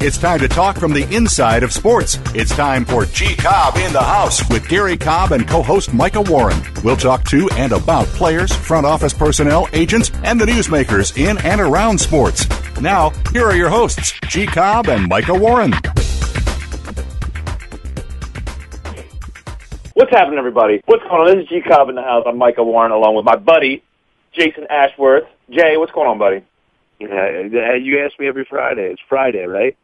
It's time to talk from the inside of sports. It's time for G Cobb in the House with Gary Cobb and co host Micah Warren. We'll talk to and about players, front office personnel, agents, and the newsmakers in and around sports. Now, here are your hosts, G Cobb and Micah Warren. What's happening, everybody? What's going on? This is G Cobb in the house. I'm Micah Warren along with my buddy, Jason Ashworth. Jay, what's going on, buddy? Yeah, you ask me every Friday. It's Friday, right?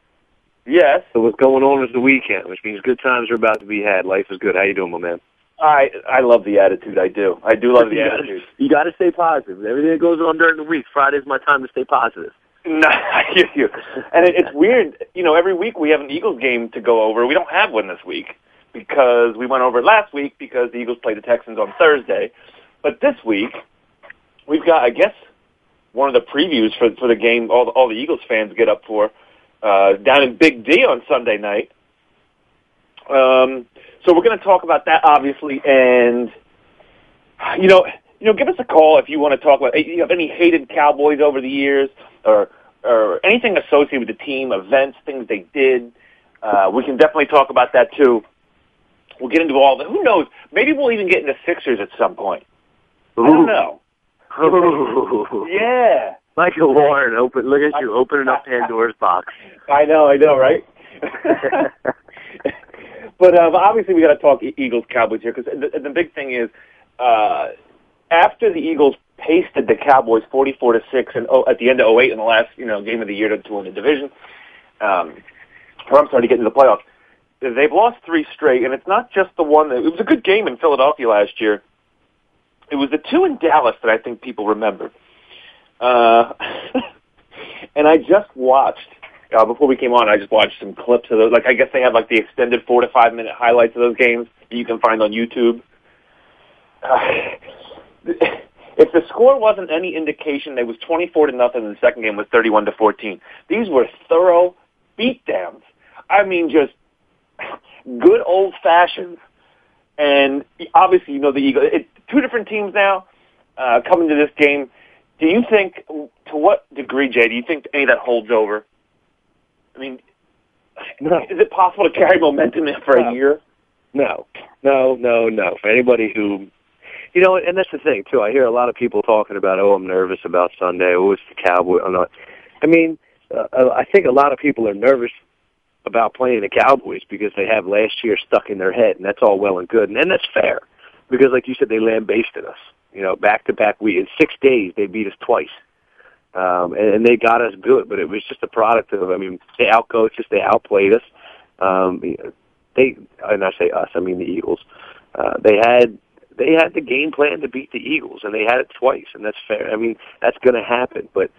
Yes. So what's going on is the weekend, which means good times are about to be had. Life is good. How you doing, my man? I I love the attitude. I do. I do love the you attitude. Gotta, you got to stay positive. Everything that goes on during the week, Friday's my time to stay positive. No, I hear you. And it, it's weird. You know, every week we have an Eagles game to go over. We don't have one this week because we went over it last week because the Eagles played the Texans on Thursday. But this week we've got, I guess, one of the previews for for the game. All the, all the Eagles fans get up for uh, down in Big D on Sunday night. Um, so we're going to talk about that, obviously, and you know, you know, give us a call if you want to talk about. You have any hated Cowboys over the years, or or anything associated with the team, events, things they did. Uh, we can definitely talk about that too. We'll get into all the. Who knows? Maybe we'll even get into Sixers at some point. I don't know. Yeah. Micah Warren, open. Look at you opening up Pandora's box. I know, I know, right? but uh, obviously, we got to talk Eagles Cowboys here because the, the big thing is uh, after the Eagles pasted the Cowboys forty-four to six, and oh, at the end of 08 in the last you know game of the year to, to win the division, um, or I'm sorry to get into the playoffs. They've lost three straight, and it's not just the one that it was a good game in Philadelphia last year. It was the two in Dallas that I think people remember. Uh, and I just watched uh, before we came on. I just watched some clips of those. Like I guess they have like the extended four to five minute highlights of those games that you can find on YouTube. Uh, if the score wasn't any indication, it was twenty four to nothing, and the second game was thirty one to fourteen. These were thorough beatdowns. I mean, just good old fashioned. And obviously, you know the Eagles. It, two different teams now uh, coming to this game. Do you think, to what degree, Jay, do you think any of that holds over? I mean, No. is it possible to carry momentum in for No. a year? No, no, no, no. For anybody who, you know, and that's the thing too. I hear a lot of people talking about, oh, I'm nervous about Sunday. Oh, it's the Cowboy. I'm not. I mean, uh, I think a lot of people are nervous about playing the Cowboys because they have last year stuck in their head, and that's all well and good, and, and that's fair because, like you said, they lambasted us. You know, back to back week in six days they beat us twice. Um, and, and they got us good, but it was just a product of, I mean, they outcoached us, they outplayed us. Um, they, and I say us, I mean the Eagles. Uh, they had they had the game plan to beat the Eagles, and they had it twice, and that's fair. I mean, that's going to happen, but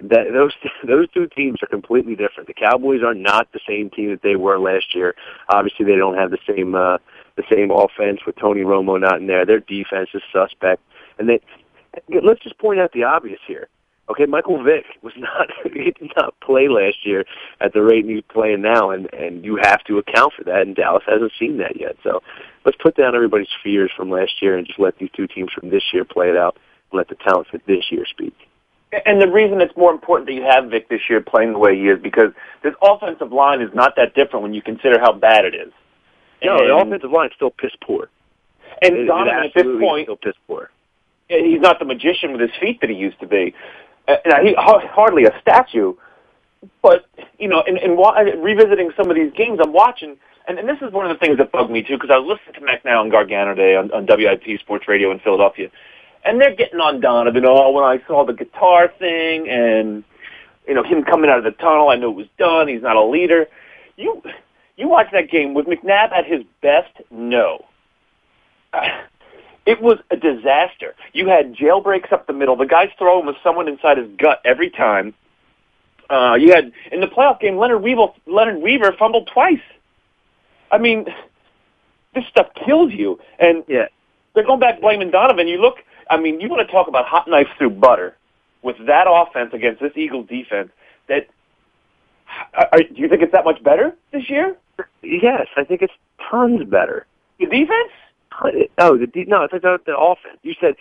that those those two teams are completely different. The Cowboys are not the same team that they were last year. Obviously, they don't have the same uh, the same offense with Tony Romo not in there. Their defense is suspect, and they let's just point out the obvious here. Okay, Michael Vick was not he did not play last year at the rate he's playing now, and and you have to account for that. And Dallas hasn't seen that yet. So let's put down everybody's fears from last year and just let these two teams from this year play it out. And let the talent for this year speak. And the reason it's more important that you have Vick this year playing the way he is because this offensive line is not that different when you consider how bad it is. No, the offensive line's still piss poor. And It- it Donovan at this point, still piss poor. he's not the magician with his feet that he used to be. Uh, now, he ha- hardly a statue, but you know, in, in wa- revisiting some of these games, I'm watching, and, and this is one of the things that bugged me too, because I was listening to Macnow and Gargano Day on, on WIP Sports Radio in Philadelphia, and they're getting on Donovan. Oh, when I saw the guitar thing, and you know him coming out of the tunnel, I knew it was done. He's not a leader. You You watch that game with McNabb at his best. No, it was a disaster. You had jailbreaks up the middle. The guy's throwing with someone inside his gut every time. Uh, you had in the playoff game, Leonard Weaver, Leonard Weaver fumbled twice. I mean, this stuff kills you. And Yeah. they're going back blaming Donovan. You look, I mean, you want to talk about hot knife through butter with that offense against this Eagles defense. That are, are- do you think it's that much better this year? Yes, I think it's tons better. The defense? Oh, the de- no, it's like the, offense. You said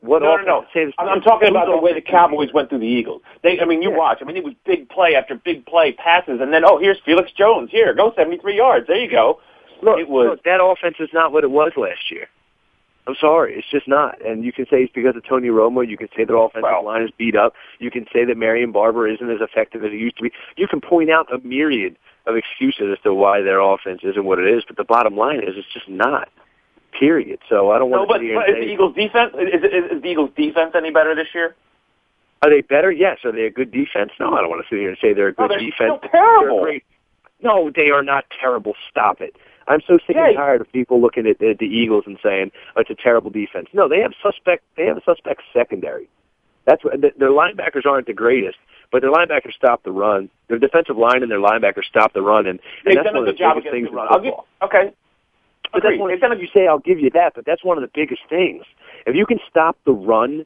what No, offense? no, no. I'm, I'm talking about the way the? Cowboys went through the Eagles. They, I mean, you Yeah. watch. I mean, it was big play after big play passes, and then oh, here's Felix Jones. Here, go 73 yards. There you go. Look, it was- look, that offense is not what it was last year. I'm sorry, it's just not. And you can say it's because of Tony Romo. You can say their offensive Well- line is beat up. You can say that Marion Barber isn't as effective as it used to be. You can point out a myriad of excuses as to why their offense isn't what it is. But the bottom line is, it's just not. Period. So I don't want but, to sit here but is the Eagles defense is, is, is the Eagles defense any better this year? are they better? Yes. Are they a good defense? No, I don't want to sit here and say they're a No, good they're defense. still terrible. They're. No, they are not terrible. Stop it. I'm so sick Yeah. and tired of people looking at, at the Eagles and saying oh, it's a terrible defense. No, they have suspect. They have a suspect secondary. That's what their linebackers aren't the greatest, but their linebackers stop the run. Their defensive line and their linebackers stop the run, and, and that's one of the biggest things the in run. I'll give, okay. But Agreed. that's one done you say I'll give you that, but that's one of the biggest things. If you can stop the run,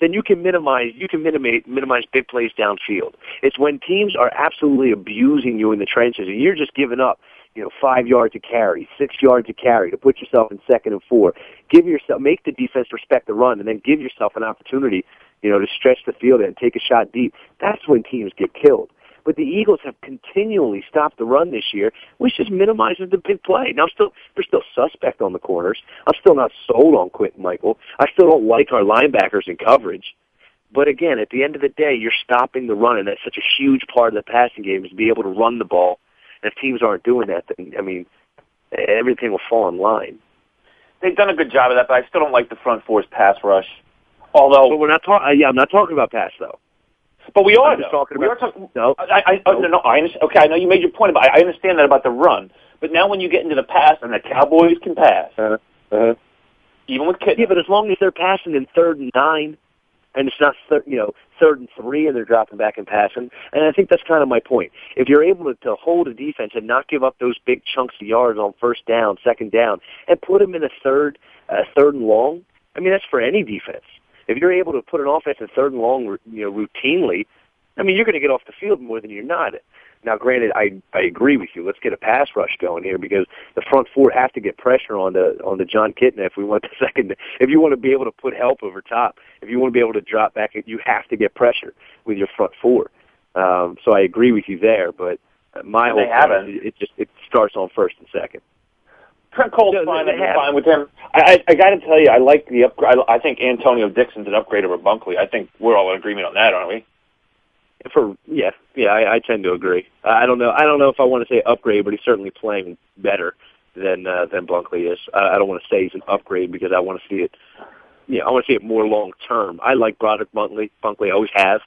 then you can minimize you can minimize minimize big plays downfield. It's when teams are absolutely abusing you in the trenches and you're just giving up, you know, five yards to carry, six yards to carry to put yourself in second and four. Give yourself make the defense respect the run and then give yourself an opportunity, you know, to stretch the field and take a shot deep. That's when teams get killed. But the Eagles have continually stopped the run this year, which just minimizes the big play. Now, I'm still they're still suspect on the corners. I'm still not sold on Quintin Mikell. I still don't like our linebackers in coverage. But again, at the end of the day, you're stopping the run, and that's such a huge part of the passing game is to be able to run the ball. And if teams aren't doing that, then I mean, everything will fall in line. They've done a good job of that, but I still don't like the front four's pass rush. Although, But we're not talking. Yeah, I'm not talking about pass though. but we are talking we about- are talking. No. I, I, oh, no, no, I understand. Okay, I know you made your point about. I understand that about the run, but now when you get into the pass and the Cowboys can pass, Uh, uh, even with Yeah, but as long as they're passing in third and nine, and it's not thir- you know third and three, and they're dropping back and passing, and I think that's kind of my point. If you're able to, to hold a defense and not give up those big chunks of yards on first down, second down, and put them in a third, uh, third and long, I mean that's for any defense. If you're able to put an offense in third and long, you know, routinely, I mean you're going to get off the field more than you're not. Now, granted, I I agree with you. Let's get a pass rush going here because the front four have to get pressure on the on the Jon Kitna if we want the second. If you want to be able to put help over top, if you want to be able to drop back, you have to get pressure with your front four. Um, so I agree with you there, but my whole point is it just it starts on first and second. Trent Cole's No, fine. I'm fine with him. I, I, I got to tell you, I like the upgrade. I think Antonio Dixon's an upgrade over Bunkley. I think we're all in agreement on that, aren't we? For yeah, yeah, I, I tend to agree. I don't know. I don't know if I want to say upgrade, but he's certainly playing better than uh, than Bunkley is. I, I don't want to say he's an upgrade because I want to see it. Yeah, I want to see it more long term. I like Broderick Bunkley. Bunkley I always have.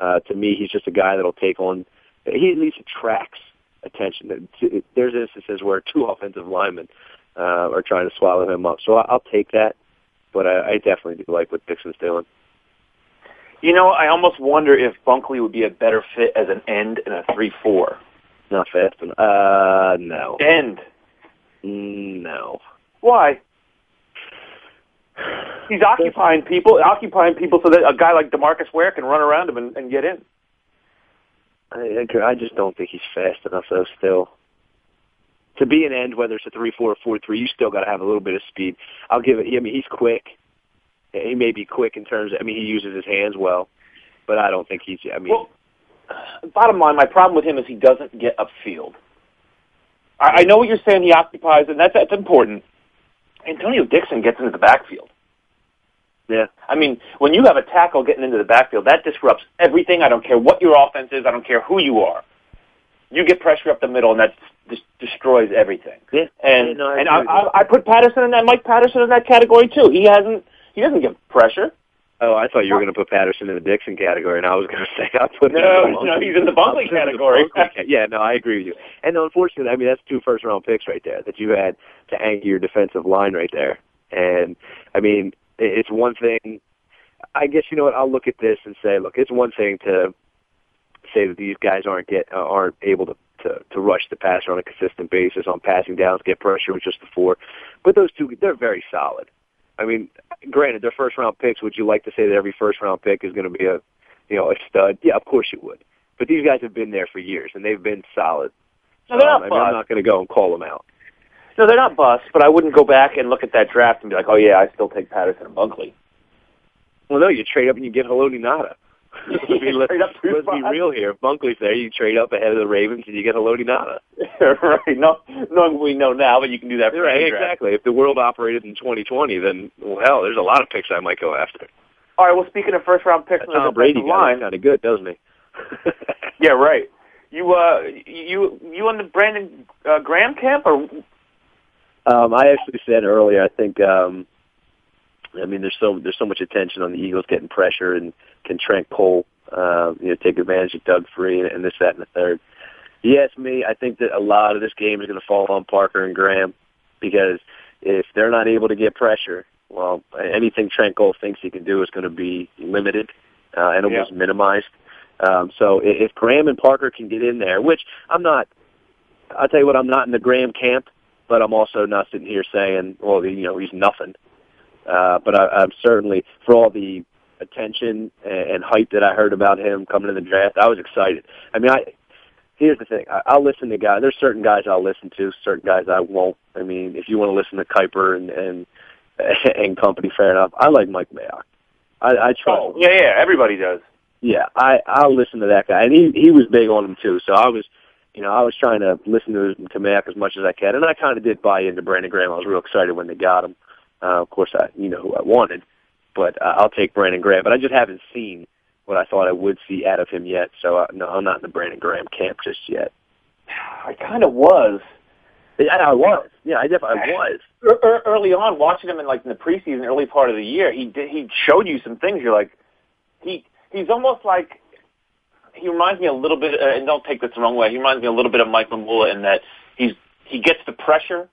Uh, to me, he's just a guy that'll take on. He at least attracts attention. There's instances where two offensive linemen uh, are trying to swallow him up. So I- I'll take that. But I, I definitely do like what Dixon's doing. You know, I almost wonder if Bunkley would be a better fit as an end in a three-four. Not fast enough. Uh, no. End. No. Why? He's occupying people, occupying people, so that a guy like DeMarcus Ware can run around him and, and get in. I, I just don't think he's fast enough, though. Still, to be an end, whether it's a three-four or four-three, you still got to have a little bit of speed. I'll give it. I mean, he's quick. He may be quick in terms. Of, I mean, he uses his hands well, but I don't think he's. I mean, Well, bottom line, my problem with him is he doesn't get upfield. I, I know what you're saying. He occupies, and that's that's important. Antonio Dixon gets into the backfield. yeah, I mean, when you have a tackle getting into the backfield, that disrupts everything. I don't care what your offense is. I don't care who you are. You get pressure up the middle, and that just destroys everything. yeah. And Yeah, no, I and I, I, I put Patterson in that Mike Patterson in that category too. He hasn't he doesn't get pressure. Oh, I thought you were going to put Patterson in the Dixon category, and I was going to say I put no, him no, he's in the Bunkley category. Bunkley. yeah, no, I agree with you. And unfortunately, I mean that's two first round picks right there that you had to anchor your defensive line right there. And I mean, it's one thing. I guess you know what? I'll look at this and say, look, it's one thing to say that these guys aren't get aren't able to, to to rush the passer on a consistent basis on passing downs, get pressure with just the four, but those two they're very solid. I mean, granted, they're first round picks. Would you like to say that every first round pick is going to be a you know a stud? Yeah, of course you would. But these guys have been there for years and they've been solid. No, they're um, not I mean, I'm not going to go and call them out. No, they're not bust, but I wouldn't go back and look at that draft and be like, oh yeah, I still take Patterson and Bunkley. Well, no, you trade up and you get Haloti Ngata. I mean, let's, Trade up two let's be real here. If Bunkley's there, you trade up ahead of the Ravens and you get Haloti Ngata. right. No, knowing what we know now, but you can do that for Right, exactly. If the world operated in 2020, then well, hell, there's a lot of picks I might go after. All right. Well, speaking of first round picks That on the Tom Brady defensive guy line, kind of good, doesn't he? yeah, right. You uh, you you on the Brandon uh, Graham camp or Um, I actually said earlier. I think. Um, I mean, there's so there's so much attention on the Eagles getting pressure and can Trent Cole, uh, you know, take advantage of Doug Free and, and this, that, and the third. Ask me, I think that a lot of this game is going to fall on Parker and Graham because if they're not able to get pressure, well, anything Trent Cole thinks he can do is going to be limited uh, and almost minimized. Um, so if Graham and Parker can get in there, which I'm not, I'll tell you what, I'm not in the Graham camp, but I'm also not sitting here saying, well, you know, he's nothing. Uh, but I, I'm certainly for all the attention and, hype that I heard about him coming in the draft. I was excited. I mean, I here's the thing: I, I'll listen to guys. There's certain guys I'll listen to, certain guys I won't. I mean, if you want to listen to Kiper and and and company, fair enough. I like Mike Mayock. I, I trust. oh him. yeah yeah everybody does. Yeah, I I'll listen to that guy, and he he was big on him too. So I was, you know, I was trying to listen to to Mayock as much as I can, and I kind of did buy into Brandon Graham. I was real excited when they got him. Uh, of course, I you know who I wanted, but uh, I'll take Brandon Graham. But I just haven't seen what I thought I would see out of him yet. So uh, no, I'm not in the Brandon Graham camp just yet. I kind of was. Yeah, I was. Yeah, I definitely I was. Early on, watching him in like in the preseason, early part of the year, he did, he showed you some things. You're like, he he's almost like he reminds me a little bit. Uh, and don't take this the wrong way. He reminds me a little bit of Mike Mamula in that he's he gets the pressure,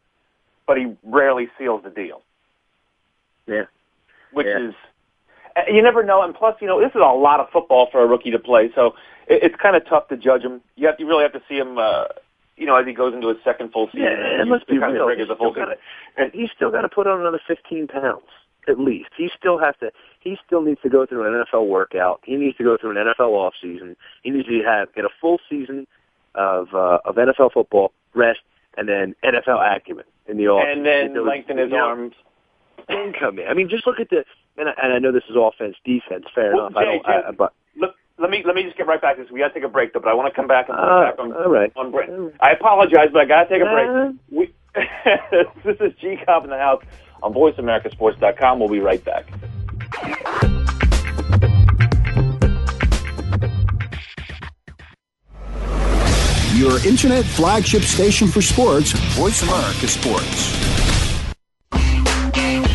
but he rarely seals the deal, Yeah. which Yeah. is uh, you never know. And plus, you know, this is a lot of football for a rookie to play, so it, it's kind of tough to judge him. You have you really have to see him. Uh, you know, as he goes into his second full season, Yeah, and let's be real. He's still gotta- and he's still got to put on another 15 pounds at least. He still has to. He still needs to go through an NFL workout. He needs to go through an NFL off season. He needs to have get a full season of uh, of NFL football, rest, and then NFL acumen in the off. and then lengthen his arms. Then come in. I mean, just look at the. And I, and I know this is offense, defense. Fair Well, enough. I don't. I, but Look, let me let me just get right back to this. We got to take a break, though, but I want to come back and put uh, back on all right. on break. I apologize, but I got to take a break. Uh, We, this is G Cobb in the house on VoiceAmericaSports.com. We'll be right back. Your internet flagship station for sports, Voice America Sports.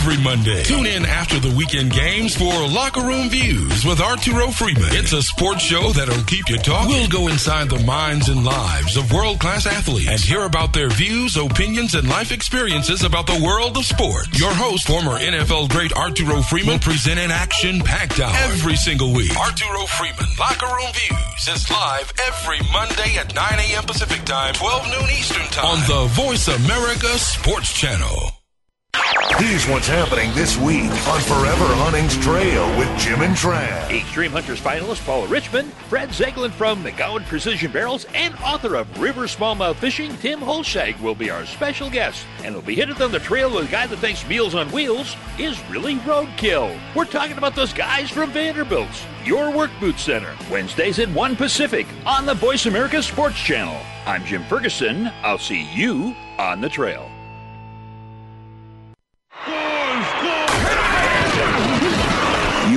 Every Monday, tune in after the weekend games for Locker Room Views with Arturo Freeman. It's a sports show that'll keep you talking. We'll go inside the minds and lives of world class athletes and hear about their views, opinions, and life experiences about the world of sports. Your host, former NFL great Arturo Freeman, will present an action packed hour every single week. Arturo Freeman, Locker Room Views is live every Monday at 9 a.m. Pacific Time, 12 noon Eastern Time on the Voice America Sports Channel. Here's what's happening this week on Forever Hunting's Trail with Jim and Trav. Extreme Hunters finalist Paula Richmond, Fred Zeglin from McGowan Precision Barrels, and author of River Smallmouth Fishing, Tim Holschlag, will be our special guest. And we'll be hitting on the trail with a guy that thinks Meals on Wheels is really roadkill. We're talking about those guys from Vanderbilt's, your work boot center. Wednesdays at 1 Pacific on the Voice America Sports Channel. I'm Jim Ferguson. I'll see you on the trail.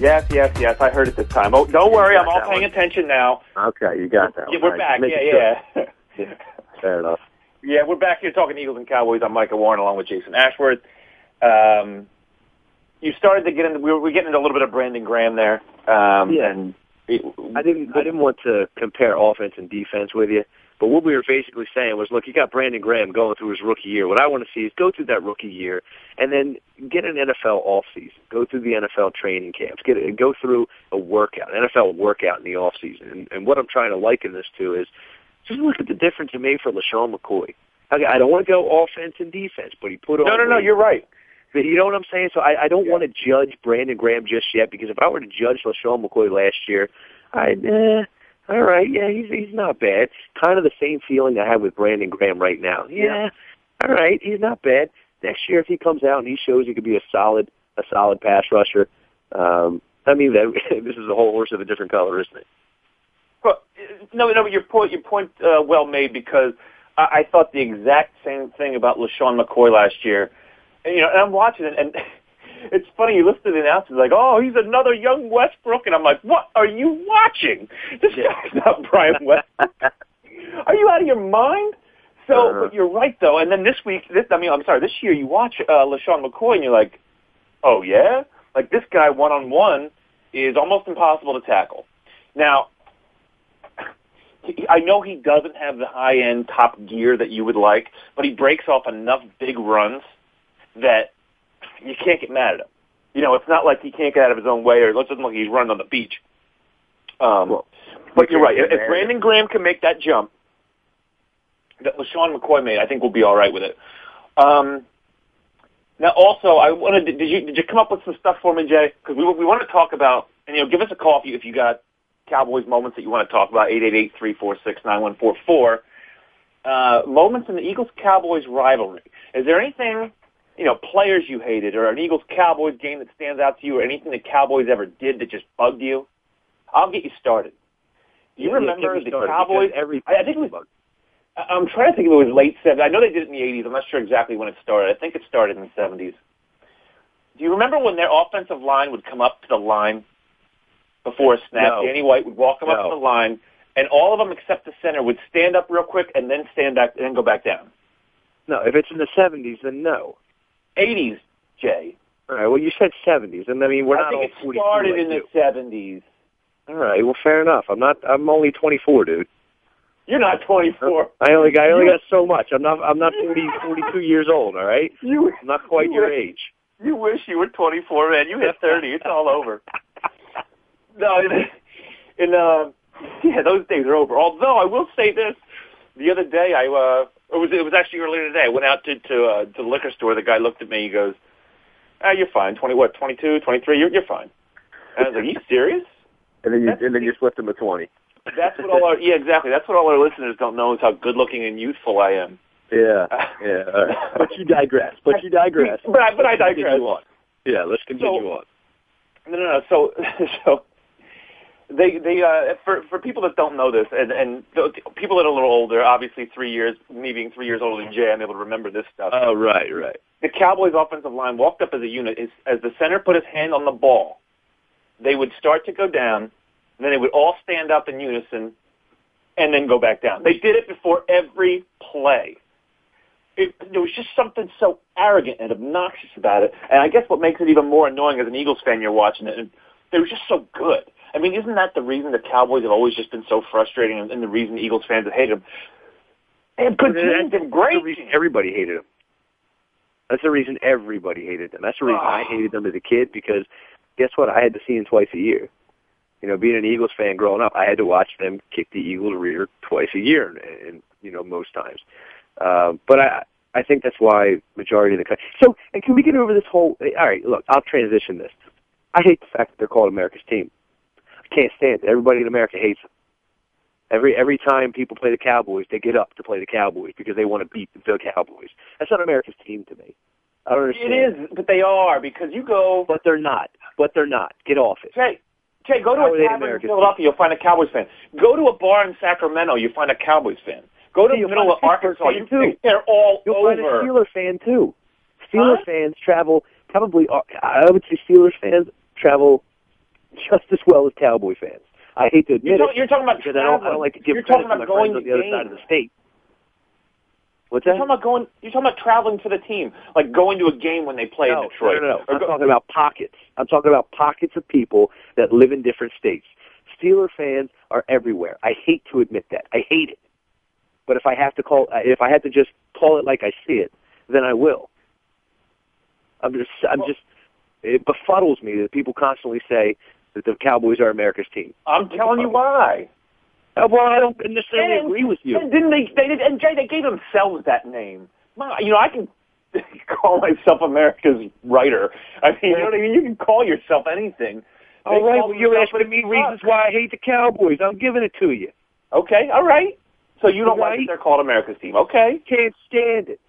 Yes, yes, yes. I heard it this time. Oh, don't worry. I'm all paying attention now. Okay, you got that. Yeah, we're back. Make Yeah, yeah. Fair enough. Yeah, we're back here talking Eagles and Cowboys. I'm Micah Warren along with Jason Ashworth. Um, you started to get into we were, we were getting into a little bit of Brandon Graham there. Um, Yeah. and it, I didn't. I didn't want to compare offense and defense with you, but what we were basically saying was, look, you got Brandon Graham going through his rookie year. What I want to see is go through that rookie year and then get an NFL off season. Go through the NFL training camps. Get it, go through a workout, an NFL workout in the off season. And, and what I'm trying to liken this to is just look at the difference it made for LeSean McCoy. Okay, I don't want to go offense and defense, but he put on. no, no, no. weight. You're right. But you know what I'm saying? So I, I don't Yeah. want to judge Brandon Graham just yet because if I were to judge LeSean McCoy last year, I'd, eh, all right, yeah, he's he's not bad. Kind of the same feeling I have with Brandon Graham right now. Yeah, all right, he's not bad. Next year, if he comes out and he shows he could be a solid a solid pass rusher, um, I mean, that, this is a whole horse of a different color, isn't it? Uh, no, no. But your point, your point, uh, well made because I, I thought the exact same thing about LeSean McCoy last year. And, you know, and I'm watching it, and it's funny. You listen to the announcers like, "Oh, he's another young Westbrook," and I'm like, "What are you watching? This guy's not Brian Westbrook. are you out of your mind?" So, Uh-huh. but you're right though. And then this week, this I mean, I'm sorry, this year you watch uh, LeSean McCoy, and you're like, "Oh yeah, like this guy one on one is almost impossible to tackle." Now, I know he doesn't have the high end top gear that you would like, but he breaks off enough big runs that you can't get mad at him. You know, it's not like he can't get out of his own way, or it doesn't look like he's running on the beach. Um, Well, but you're right. If, get if mad at Brandon Graham can make that jump that LeSean McCoy made, I think we'll be all right with it. Um, now, also, I wanted to, did you did you come up with some stuff for me, Jay? Because we we want to talk about, and you know, give us a call if you if you got Cowboys moments that you want to talk about. Eight eight eight three four six nine one four four. Uh, moments in the Eagles Cowboys rivalry. Is there anything, you know, players you hated, or an Eagles Cowboys game that stands out to you, or anything the Cowboys ever did that just bugged you? I'll get you started. Do you Yeah, remember the started, Cowboys? Every, I, I think it was. I'm trying to think if it was late 70s. I know they did it in the 80s. I'm not sure exactly when it started. I think it started in the 70s. Do you remember when their offensive line would come up to the line before a snap? No. Danny White would walk them up to the line, and all of them except the center would stand up real quick and then stand back and then go back down. No, if it's in the 70s, then no. 80s, Jay. All right. Well, you said 70s, and I mean we're I not think it started in the 70s. All right. Well, fair enough. I'm not. I'm only 24, dude. You're not 24. I only got. I only got so much. I'm not. I'm not 40, 42 years old. All right. You I'm not quite you your were- age. You wish you were 24, man. You hit 30. It's all over. No, in, in uh, yeah, those days are over. Although I will say this, the other day I uh, it was it was actually earlier today. I went out to to, uh, to the liquor store. The guy looked at me. He goes, "Ah, you're fine. Twenty what? Twenty two, twenty three. You're you're fine." And I was like, "You serious?" And then you That's- and then you slipped him a 20. That's what all our yeah exactly. That's what all our listeners don't know is how good looking and youthful I am. Yeah. Yeah. All right. But you digress. But you digress. But I- but I digress. continue on. Yeah. Let's continue So- on. No, no, no. So, so they they uh, for for people that don't know this, and and people that are a little older, obviously three years, me being three years older than Jay, I'm able to remember this stuff. Oh, right. Right. the Cowboys' offensive line walked up as a unit as, as the center put his hand on the ball. they would start to go down, and then they would all stand up in unison, and then go back down. They did it before every play. It, there was just something so arrogant and obnoxious about it. And I guess what makes it even more annoying as an Eagles fan, you're watching it, and they were just so good. I mean, isn't that the reason the Cowboys have always just been so frustrating, and, and the reason Eagles fans have hated them? They have good teams, have great That's the reason everybody hated them. That's the reason everybody hated them. That's the reason I hated them as a kid because guess what? I had to see them twice a year. You know, being an Eagles fan growing up, I had to watch them kick the Eagles' rear twice a year, and, and you know, most times. Uh, but I, I think that's why majority of the country. So, and can we get over this whole? All right, look, I'll transition this. I hate the fact that they're called America's team. Can't stand it. Everybody in America hates them. Every every time people play the Cowboys, they get up to play the Cowboys because they want to beat the Cowboys. That's not America's team to me. I don't understand. It is, but they are because you go. But they're not. But they're not. Get off it. Jay, Jay, go to How a tavern in Philadelphia, you'll find a Cowboys fan. Go to a bar in Sacramento, you'll find a Cowboys fan. Go to Yeah, the middle of find a Pittsburgh Arkansas, you too. they're all You'll find a over. Steelers fan too. Steelers Huh? fans travel probably. uh, I would say Steelers fans travel just as well as Cowboy fans. I hate to admit You're, it you're talking about because I don't, I don't like to give You're credit to my friends on the other side of the state. What's that? You're talking about going. You're talking about traveling for the team, like going to a game when they play no, in Detroit. No, no, no. I'm go- talking about pockets. I'm talking about pockets of people that live in different states. Steeler fans are everywhere. I hate to admit that. I hate it. But if I have to call, uh, if I had to just call it like I see it, then I will. I'm just, I'm just, it befuddles me that people constantly say that the Cowboys are America's team. I'm telling you why. Uh, well, I don't necessarily And- agree with you. And didn't they? They did. And Jay, they gave themselves that name. My- You know, I can call myself America's writer. I mean, you know what I mean. You can call yourself anything. They All right, well, you're asking me reasons why I hate the Cowboys. I'm giving it to you. Okay, all right. So you don't like Right. that they're called America's team. Okay. Can't stand it.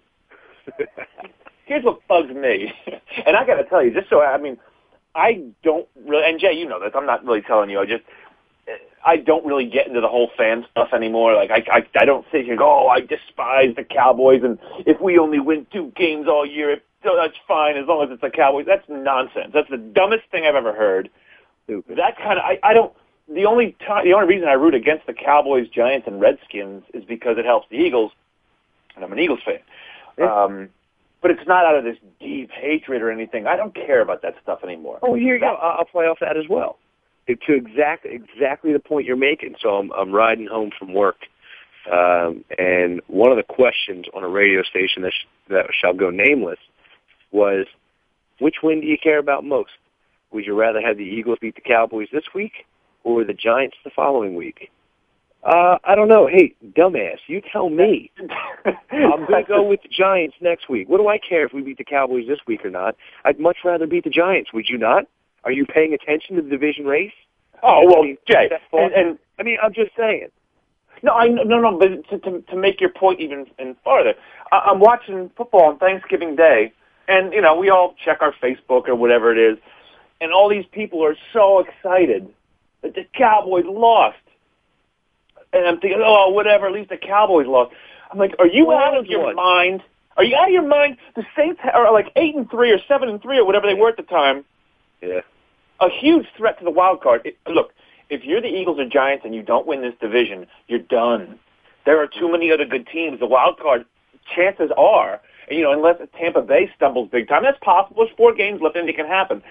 Here's what bugs me, and I got to tell you, just so I mean, I don't really. And Jay, you know this. I'm not really telling you. I just. I don't really get into the whole fan stuff anymore. Like I, I, I don't sit here and go, oh, I despise the Cowboys, and if we only win two games all year, it, so that's fine as long as it's the Cowboys. That's nonsense. That's the dumbest thing I've ever heard. Stupid. That kind of, I, I don't. The only time, the only reason I root against the Cowboys, Giants, and Redskins is because it helps the Eagles, and I'm an Eagles fan. Yeah. Um, but it's not out of this deep hatred or anything. I don't care about that stuff anymore. Oh, here you go. I'll I'll play off that as well. To exact exactly the point you're making. So I'm I'm riding home from work, um, and one of the questions on a radio station that sh- that shall go nameless was, which win do you care about most? Would you rather have the Eagles beat the Cowboys this week or the Giants the following week? Uh, I don't know. Hey, dumbass, you tell me. I'm going to go with the Giants next week. What do I care if we beat the Cowboys this week or not? I'd much rather beat the Giants. Would you not? Are you paying attention to the division race? Oh well, I mean, Jay, and, and I mean, I'm just saying. no, I no no, but to to, to make your point even and farther, I, I'm watching football on Thanksgiving Day, and you know we all check our Facebook or whatever it is, and all these people are so excited that the Cowboys lost, and I'm thinking, oh whatever, at least the Cowboys lost. I'm like, are you out of your what? mind? Are you out of your mind? The Saints are like eight and three or seven and three or whatever they were at the time. Yeah. a huge threat to the wild card. It, look, if you're the Eagles or Giants and you don't win this division, you're done. There are too many other good teams. The wild card chances are, you know, unless Tampa Bay stumbles big time, that's possible. There's four games left, and it can happen.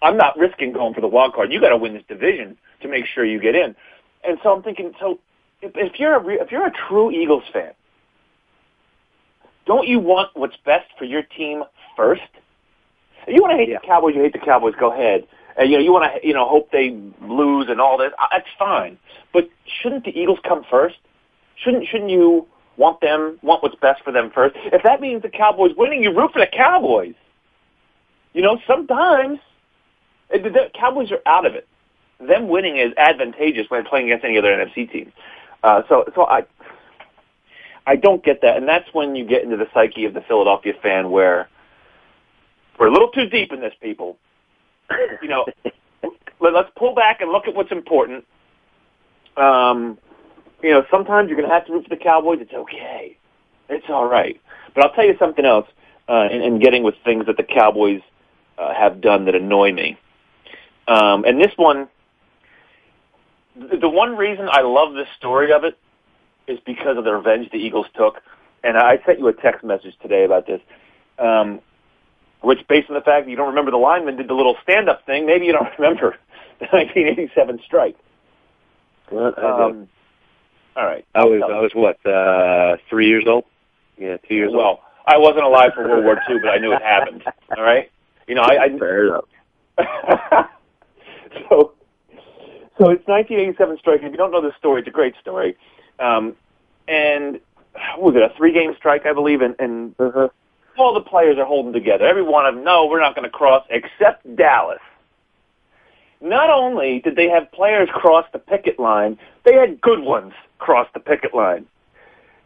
I'm not risking going for the wild card. You got to win this division to make sure you get in. And so I'm thinking, so if, if you're a re, if you're a true Eagles fan, don't you want what's best for your team first? If you want to hate Yeah. the Cowboys, you hate the Cowboys. Go ahead. And you know, you want to, you know, hope they lose and all this. Uh, That's fine. But shouldn't the Eagles come first? Shouldn't shouldn't you want them want what's best for them first? If that means the Cowboys winning, you root for the Cowboys. You know, sometimes the the Cowboys are out of it. Them winning is advantageous when playing against any other NFC team. Uh, so, so I, I don't get that, and that's when you get into the psyche of the Philadelphia fan, where we're a little too deep in this, people. You know, let, let's pull back and look at what's important. Um, you know, sometimes you're going to have to root for the Cowboys. It's okay. It's all right. But I'll tell you something else. Uh, in, in getting with things that the Cowboys uh, have done that annoy me. Um, and this one, the, one reason I love this story of it is because of the revenge the Eagles took. And I sent you a text message today about this, um, which, based on the fact that you don't remember the lineman did the little stand-up thing, maybe you don't remember the 1987 strike. Well, I Um, all right. I was I was what uh three years old. Yeah, two years old. well, I wasn't alive for World War II, but I knew it happened. All right. You know, I, old. Fair enough. I so so it's 1987 strike. If you don't know this story, it's a great story. Um, and what was it a three-game strike, I believe, and, and Uh-huh. all the players are holding together. Every one of them, no, we're not going to cross, except Dallas. Not only did they have players cross the picket line, they had good ones cross the picket line.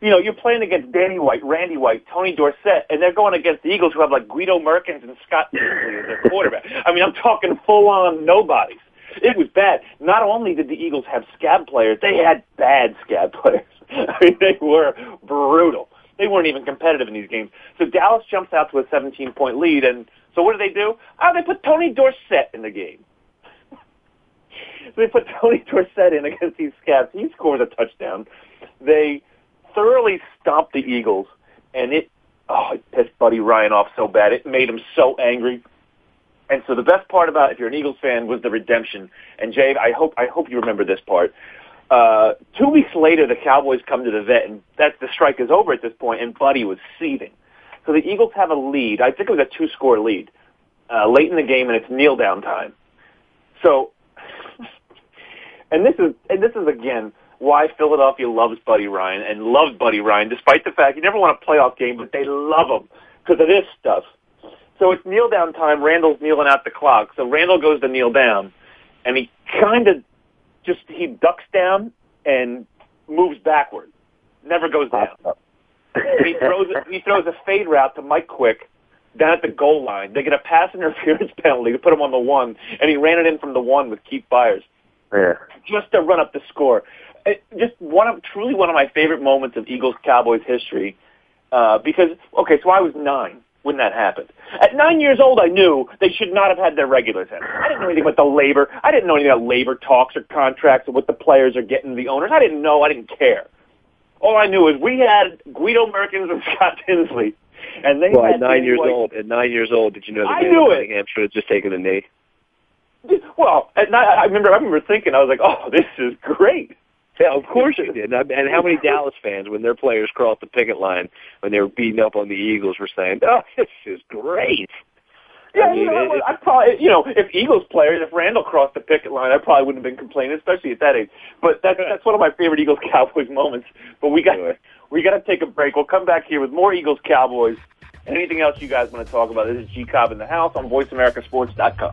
You know, you're playing against Danny White, Randy White, Tony Dorsett, and they're going against the Eagles who have like Guido Merkens and Scott Tinsley as their quarterback. I mean, I'm talking full-on nobodies. It was bad. Not only did the Eagles have scab players, they had bad scab players. I mean, they were brutal. They weren't even competitive in these games. So Dallas jumps out to a 17-point lead, and so what do they do? Oh, they put Tony Dorsett in the game. they put Tony Dorsett in against these scabs. He scores a touchdown. They thoroughly stomped the Eagles, and it oh, it pissed Buddy Ryan off so bad. It made him so angry. And so the best part about, if you're an Eagles fan, was the redemption. And Jay, I hope I hope you remember this part. Uh, two weeks later, the Cowboys come to the vet, and that the strike is over at this point, and Buddy was seething. So the Eagles have a lead. I think it was a two-score lead uh, late in the game, and it's kneel down time. So, and this is and this is again why Philadelphia loves Buddy Ryan and loves Buddy Ryan, despite the fact you never won a playoff game, but they love him because of this stuff. So it's kneel down time. Randall's kneeling out the clock. So Randall goes to kneel down, and he kind of just he ducks down and moves backward, never goes down. He throws a, he throws a fade route to Mike Quick down at the goal line. They get a pass interference penalty to put him on the one, and he ran it in from the one with Keith Byars Yeah. just to run up the score. It, just one of truly one of my favorite moments of Eagles Cowboys history. Uh, because okay, so I was nine when that happened. At nine years old, I knew they should not have had their regulars in. I didn't know anything about the labor. I didn't know anything about labor talks or contracts or what the players are getting the owners. I didn't know. I didn't care. All I knew is we had Guido Merkens and Scott Tinsley, and they Well, at nine years White. old, at nine years old, did you know that I knew it. Cunningham should have just taken a knee? Well, at night, I remember. I remember thinking, I was like, "Oh, this is great." Yeah, of course you did. And and how many Dallas fans, when their players crossed the picket line, when they were beating up on the Eagles, were saying, "Oh, this is great." Yeah, I mean, you know, it- I probably, you know, if Eagles players, if Randall crossed the picket line, I probably wouldn't have been complaining, especially at that age. But that's that's one of my favorite Eagles Cowboys moments. But we got we got to take a break. We'll come back here with more Eagles Cowboys. Anything else you guys want to talk about? This is G Cobb in the house on VoiceAmericaSports.com.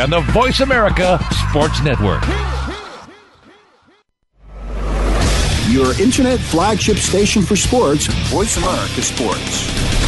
on the Voice America Sports Network. Your internet flagship station for sports, Voice America Sports.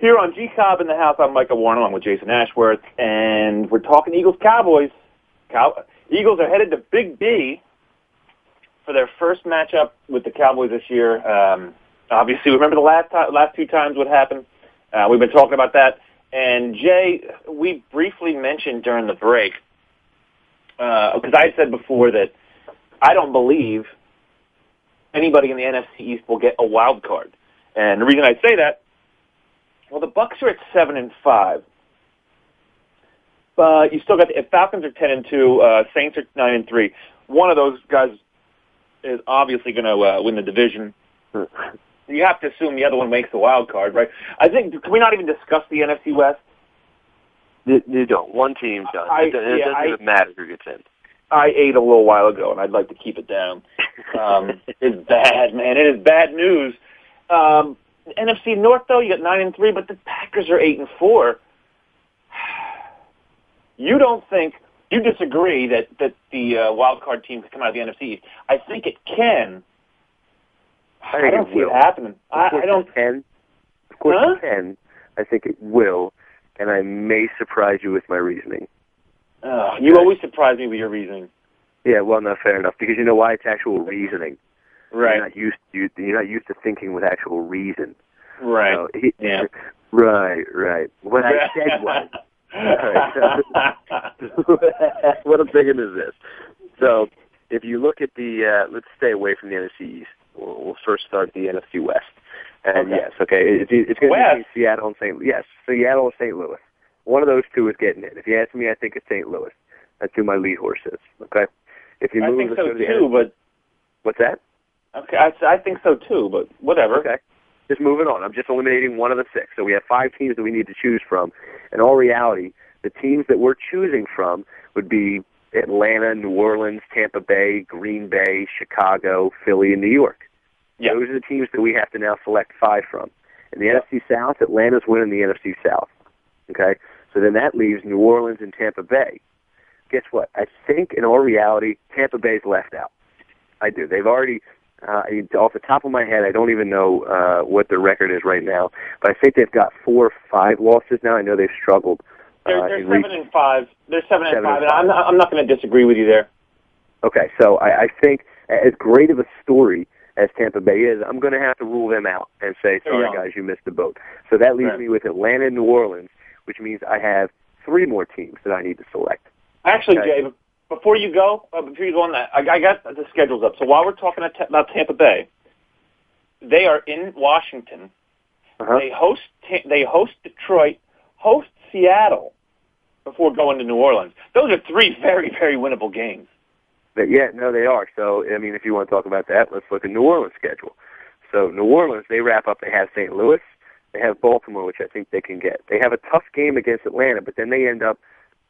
here on G Cobb in the house, I'm Micah Warren along with Jason Ashworth, and we're talking Eagles Cowboys. Cow- Eagles are headed to Big D for their first matchup with the Cowboys this year. Um, obviously, remember the last time, last two times what happened. Uh, we've been talking about that, and Jay, we briefly mentioned during the break because uh, I said before that I don't believe anybody in the NFC East will get a wild card, and the reason I say that well, the Bucks are at seven and five. But you still got the Falcons are ten and two. Uh, Saints are nine and three. One of those guys is obviously going to uh, win the division. you have to assume the other one makes the wild card, right? I think. Can we not even discuss the NFC West? You, you don't. One team does. I, it, it yeah, doesn't I, even matter who gets in. I ate a little while ago, and I'd like to keep it down. Um, it's bad, man. It is bad news. Um, NFC North though, you got nine and three, but the Packers are eight and four. You don't think you disagree that that the uh, wild card team can come out of the NFC? I think it can. I, I don't see will. it happening. I, I don't. It can. Of course, huh? it can. I think it will, and I may surprise you with my reasoning. Uh, you always surprise me with your reasoning. Yeah, well, not fair enough because you know why it's actual reasoning. Right. You're not used to you're not used to thinking with actual reason. Right. So he, yeah. Right. Right. What I said was. right, so, what I'm thinking is this. So, if you look at the, uh, let's stay away from the NFC East. We'll, we'll first start the NFC West. And okay. yes, okay, it, it's going to be Seattle and St. Yes, Seattle and St. Louis. One of those two is getting it. If you ask me, I think it's St. Louis. That's who my lead horse is. Okay. If you I move, think so to the too, NFC, but what's that? Okay, I, I think so too, but whatever. Okay. Just moving on. I'm just eliminating one of the six. So we have five teams that we need to choose from. In all reality, the teams that we're choosing from would be Atlanta, New Orleans, Tampa Bay, Green Bay, Chicago, Philly, and New York. Yeah. Those are the teams that we have to now select five from. In the yeah. NFC South, Atlanta's winning the NFC South. Okay? So then that leaves New Orleans and Tampa Bay. Guess what? I think in all reality, Tampa Bay's left out. I do. They've already uh, off the top of my head, I don't even know uh, what their record is right now, but I think they've got four or five losses now. I know they've struggled. They're, uh, they're seven re- and five. They're seven, seven and five, and, and I'm not, I'm not going to disagree with you there. Okay, so I, I think as great of a story as Tampa Bay is, I'm going to have to rule them out and say, sorry yeah. guys, you missed the boat. So that leaves right. me with Atlanta and New Orleans, which means I have three more teams that I need to select. Actually, okay. Jay, before you go, uh, before you go on that, I, I got the schedules up. So while we're talking about Tampa Bay, they are in Washington. Uh-huh. They host they host Detroit, host Seattle before going to New Orleans. Those are three very very winnable games. But yeah, no, they are. So I mean, if you want to talk about that, let's look at New Orleans' schedule. So New Orleans, they wrap up. They have St. Louis, they have Baltimore, which I think they can get. They have a tough game against Atlanta, but then they end up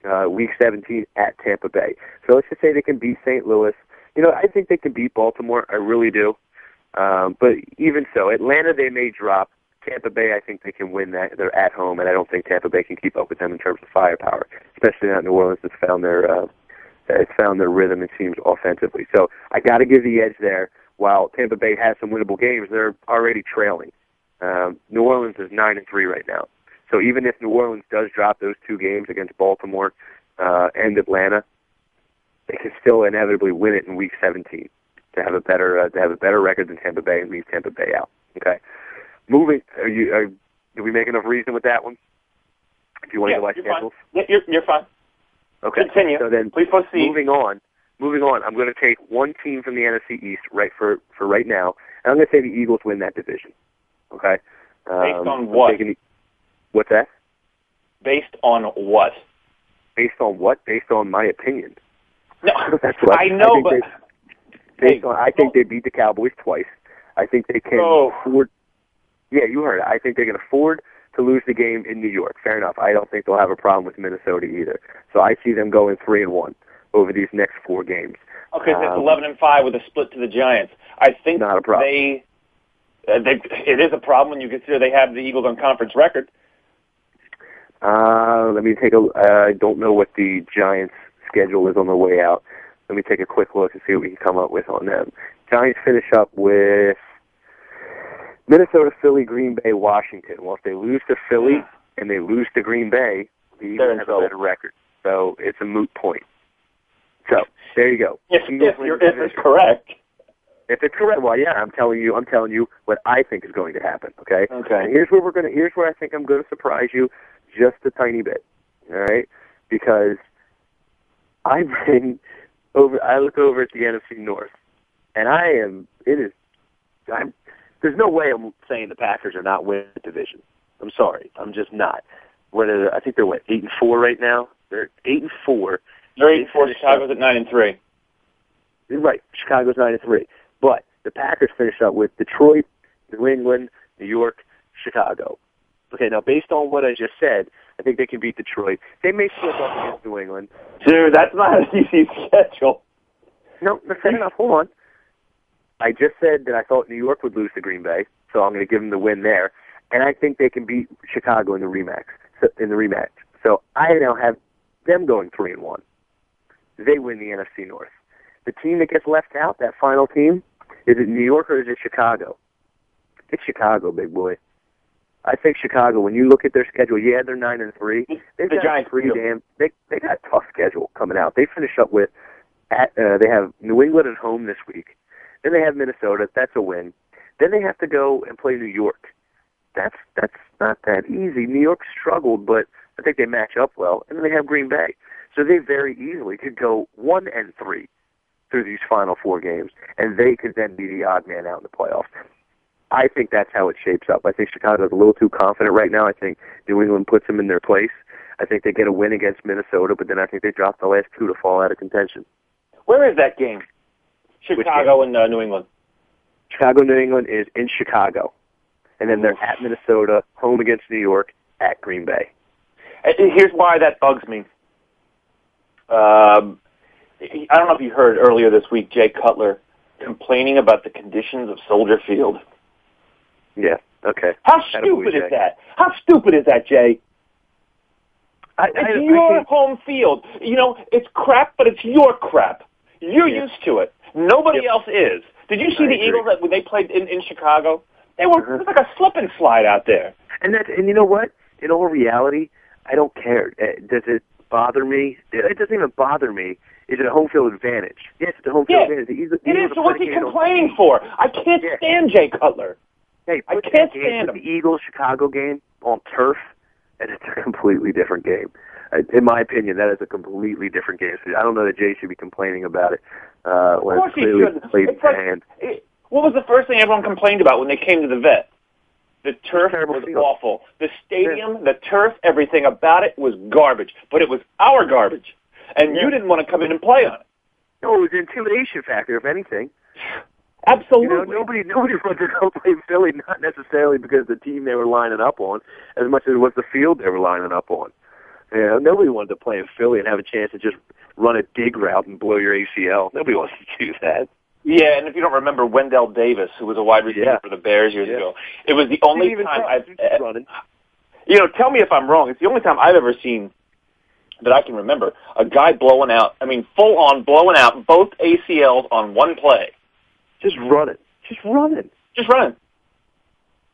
uh, Week 17 at Tampa Bay. So let's just say they can beat St. Louis. You know, I think they can beat Baltimore. I really do. Um, but even so, Atlanta they may drop. Tampa Bay, I think they can win that. They're at home, and I don't think Tampa Bay can keep up with them in terms of firepower, especially not New Orleans that's found their uh, found their rhythm. It seems offensively. So I got to give the edge there. while Tampa Bay has some winnable games, they're already trailing. Um, New Orleans is nine and three right now. So even if New Orleans does drop those two games against Baltimore uh, and Atlanta, they can still inevitably win it in Week 17 to have a better uh, to have a better record than Tampa Bay and leave Tampa Bay out. Okay, moving. Are you? Are, did we make enough reason with that one? If you want yeah, to go by you're schedules, fine. You're, you're fine. okay. Continue. So then, Please proceed. moving on. Moving on, I'm going to take one team from the NFC East right for for right now, and I'm going to say the Eagles win that division. Okay. Um, Based on what? the- what's that? Based on what? Based on what? Based on my opinion. No, That's what I know, think but they- based Hey, on, I think they beat the Cowboys twice. I think they can Oh. afford. Yeah, you heard it. I think they can afford to lose the game in New York. Fair enough. I don't think they'll have a problem with Minnesota either. So I see them going three and one over these next four games. okay, that's Um, eleven and five with a split to the Giants. I think Not a problem. they. Uh, they, it is a problem when you consider they have the Eagles on conference record. Uh, let me take a. Uh, I don't know what the Giants' schedule is on the way out. Let me take a quick look and see what we can come up with on them. Giants finish up with Minnesota, Philly, Green Bay, Washington. Well, if they lose to Philly and they lose to Green Bay, the Eagles have a better record. So it's a moot point. So there you go. If, if, you're, if it's correct. If it's correct, well, yeah, I'm telling you, I'm telling you what I think is going to happen. Okay. Okay. And here's where we're gonna. Here's where I think I'm going to surprise you, just a tiny bit. All right, because I bring over. I look over at the NFC North, and I am. It is. I'm. There's no way I'm saying the Packers are not winning the division. I'm sorry. I'm just not. What are, I think they're what eight and four right now. They're eight and four. They're eight and four. Chicago's at nine and three. You're Right. Chicago's nine and three. But the Packers finish up with Detroit, New England, New York, Chicago. Okay, now based on what I just said, I think they can beat Detroit. They may slip up against New England. Dude, that's not an easy schedule. No, fair enough. Hold on. I just said that I thought New York would lose to Green Bay, so I'm going to give them the win there, and I think they can beat Chicago in the rematch. So, in the rematch, so I now have them going three and one. They win the NFC North. The team that gets left out, that final team, is it New York or is it Chicago? It's Chicago, big boy. I think Chicago. When you look at their schedule, yeah, they're nine and three. They've The got Giants pretty damn. They they got a tough schedule coming out. They finish up with at uh, they have New England at home this week. Then they have Minnesota. That's a win. Then they have to go and play New York. That's that's not that easy. New York struggled, but I think they match up well. And then they have Green Bay. So they very easily could go one and three through these final four games, and they could then be the odd man out in the playoffs. I think that's how it shapes up. I think Chicago's a little too confident right now. I think New England puts them in their place. I think they get a win against Minnesota, but then I think they drop the last two to fall out of contention. Where is that game? Chicago and uh, New England. Chicago, New England is in Chicago, and then they're at Minnesota, home against New York, at Green Bay. Uh, Here's why that bugs me. Um, I don't know if you heard earlier this week Jay Cutler complaining about the conditions of Soldier Field. Yeah. Okay. How stupid is that? How stupid is that, Jay? I, I, It's I your think- home field. You know, it's crap, but it's your crap. You're Yeah. used to it. Nobody Yep. else is. Did you see I the agree. Eagles that when they played in, in Chicago? They were Mhm. it was like a slip and slide out there. And that, and you know what? In all reality, I don't care. Uh, Does it bother me? It doesn't even bother me. Is it a home field advantage? Yes, it's a home field Yeah, advantage. The Eagles, It Eagles is. So what's he complaining for? I can't Yeah. stand Jay Cutler. Hey, I can't stand the Eagles Chicago game on turf, and it's a completely different game. In my opinion, that is a completely different game. So I don't know that Jay should be complaining about it uh, when Of course it's he shouldn't. It's like-. It- what was the first thing everyone complained about when they came to the vet? The turf was field. awful. The stadium, the turf, everything about it was garbage. But it was our garbage, and Yeah. you didn't want to come in and play on it. No, it was an intimidation factor, if anything. Absolutely. You know, nobody nobody wanted to go play Philly, not necessarily because of the team they were lining up on, as much as it was the field they were lining up on. You know, nobody wanted to play in Philly and have a chance to just run a dig route and blow your ACL. Nobody wants to do that. Yeah, and if you don't remember Wendell Davis, who was a wide receiver Yeah. for the Bears years Yeah. ago, it was the only even time try. I've. He was running. You know, tell me if I'm wrong. It's the only time I've ever seen that I can remember a guy blowing out. I mean, full on blowing out both ACLs on one play. Just run it. Just run it. Just running.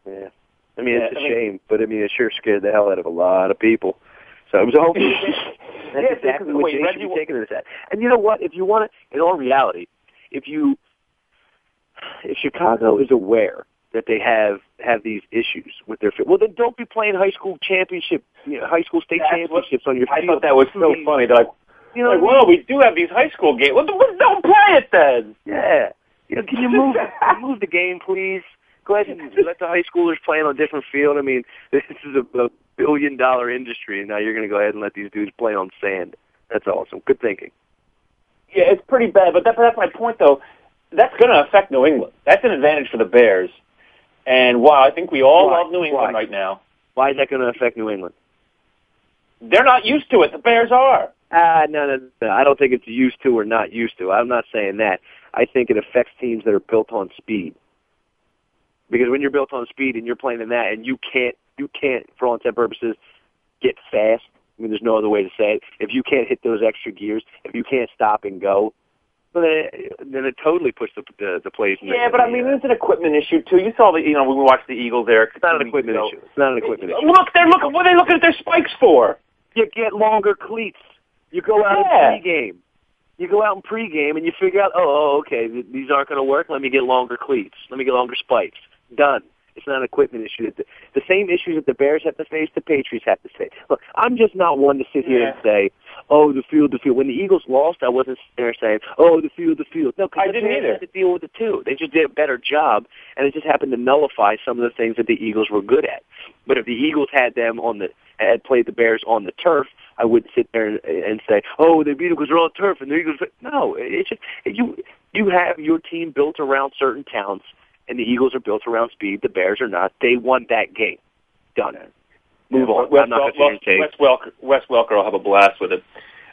Yeah. I mean, it's Yeah, a I mean- shame, but I mean, it sure scared the hell out of a lot of people. So it was hoping that's Yeah, exactly what wait, Reggie should be taking this at. And you know what? If you want to, in all reality, if you, if Chicago is aware that they have have these issues with their field, well, then don't be playing high school championship, you know, high school state That's what- championships on your field. I thought that was so funny. They're like, You know, like, what I well, we do have these high school games. Well, don't play it then. Yeah. You know, can you move move the game, please? Go ahead and let the high schoolers play on a different field. I mean, this is a, a billion dollar industry, and now you're going to go ahead and let these dudes play on sand. That's awesome. Good thinking. Yeah, it's pretty bad, but that, that's my point, though. That's going to affect New England. That's an advantage for the Bears. And wow, I think we all Why? love New England Why? right now. Why is that going to affect New England? They're not used to it. The Bears are. Ah, no, no, no. I don't think it's used to or not used to. I'm not saying that. I think it affects teams that are built on speed. Because when you're built on speed and you're playing in that, and you can't, you can't, for all intents and purposes, get fast. I mean, there's no other way to say it. If you can't hit those extra gears, if you can't stop and go, then it, then it totally puts the the, the plays. In the, Yeah, but I mean, the, it's an equipment issue too. You saw the, you know, when we watched the Eagles there. it's not an equipment issue. It's not an equipment issue. Look, they're looking. What are they looking at their spikes for? You get longer cleats. You go out Yeah. in pregame. You go out in pregame and you figure out, oh, oh, okay, these aren't going to work. Let me get longer cleats. Let me get longer spikes. Done. It's not an equipment issue. That the, the same issues that the Bears have to face, the Patriots have to face. Look, I'm just not one to sit here and say, oh, the field, the field. When the Eagles lost, I wasn't there saying, oh, the field, the field. No, because I the didn't either. had to deal with it too. They just did a better job, and it just happened to nullify some of the things that the Eagles were good at. But if the Eagles had them on the had played the Bears on the turf, I wouldn't sit there and, and say, "Oh, they beat them because they're on turf." And the Eagles, no, it's just you. You have your team built around certain talents, and the Eagles are built around speed. The Bears are not. They won that game. Done. Move on. Wes, I'm not Wel- going to say Wes, Welker, Wes Welker will have a blast with it.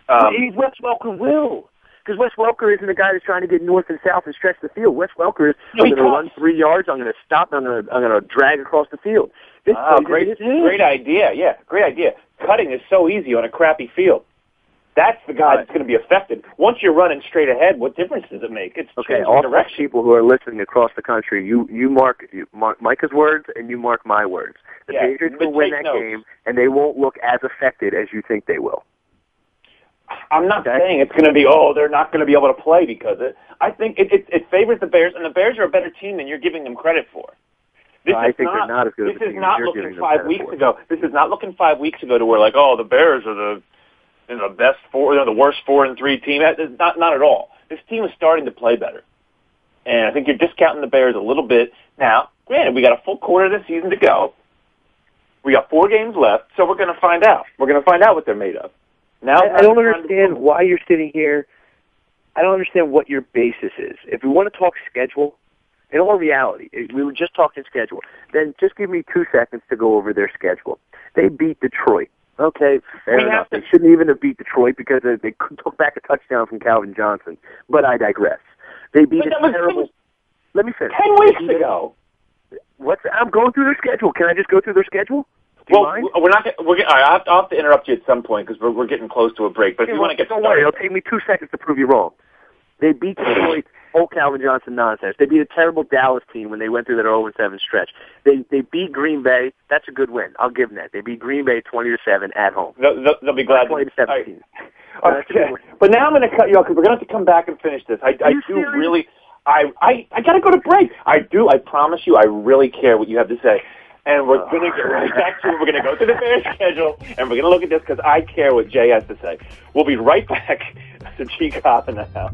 Um, Wes Welker will. Because Wes Welker isn't the guy that's trying to get north and south and stretch the field. Wes Welker is, No, I'm going to run three yards, I'm going to stop, I'm going to, I'm going to drag across the field. This oh, great, in his head. great idea. Yeah, great idea. Cutting is so easy on a crappy field. That's the guy that's going to be affected. Once you're running straight ahead, what difference does it make? It's Okay, all direction. people who are listening across the country, you you mark you mark Micah's words and you mark my words. The Yeah, Patriots will win that notes. game, and they won't look as affected as you think they will. I'm not Okay. saying it's going to be, oh, they're not going to be able to play because it. I think it, it, it favors the Bears, and the Bears are a better team than you're giving them credit for. This I is think they're not as good This a is as not you're looking five weeks for. ago. This is not looking five weeks ago to where like, oh, the Bears are the, you know, the best four, they're the worst four and three team. Not, not at all. This team is starting to play better, and I think you're discounting the Bears a little bit. Now, granted, we got a full quarter of the season to go. We got four games left, so we're going to find out. We're going to find out what they're made of. Now, I, I don't understand why you're sitting here. I don't understand what your basis is. If we want to talk schedule, in all reality, we were just talking schedule, then just give me two seconds to go over their schedule. They beat Detroit. Okay, fair We enough. to- They shouldn't even have beat Detroit because they, they took back a touchdown from Calvin Johnson. But I digress. They beat But a terrible. Let me finish. ten weeks ago. What's? I'm going through their schedule. Can I just go through their schedule? Well, mind? we're not. We're. All right, I'll, have to, I'll have to interrupt you at some point because we're we're getting close to a break. But if you want to get don't started, worry, it'll take me two seconds to prove you wrong. They beat Detroit, whole Calvin Johnson nonsense. They beat a terrible Dallas team when they went through that 0 7 stretch. They they beat Green Bay. That's a good win. I'll give them that. They beat Green Bay 20 to seven at home. they'll, they'll, they'll be glad. 20 to all right. 17. Okay. That's a good one. But now I'm going to cut you off because we're going to have to come back and finish this. I, I do serious? really. I I I got to go to break. I do. I promise you. I really care what you have to say. And we're oh. going to get right back to it. We're going to go through the Bears schedule, and we're going to look at this because I care what Jay has to say. We'll be right back to G Cobb in the house.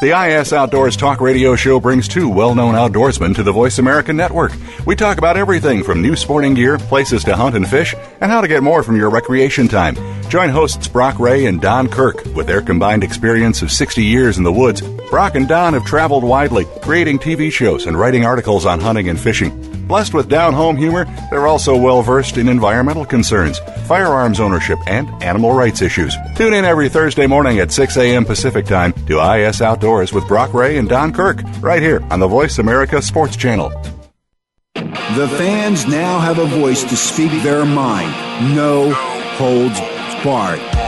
The IS Outdoors Talk Radio Show brings two well known outdoorsmen to the Voice America Network. We talk about everything from new sporting gear, places to hunt and fish, and how to get more from your recreation time. Join hosts Brock Ray and Don Kirk. With their combined experience of 60 years in the woods, Brock and Don have traveled widely, creating TV shows and writing articles on hunting and fishing. Blessed with down home humor, they're also well versed in environmental concerns, firearms ownership, and animal rights issues. Tune in every Thursday morning at 6 a.m. Pacific Time to IS Outdoors with Brock Ray and Don Kirk, right here on the Voice America Sports Channel. The fans now have a voice to speak their mind. No holds barred.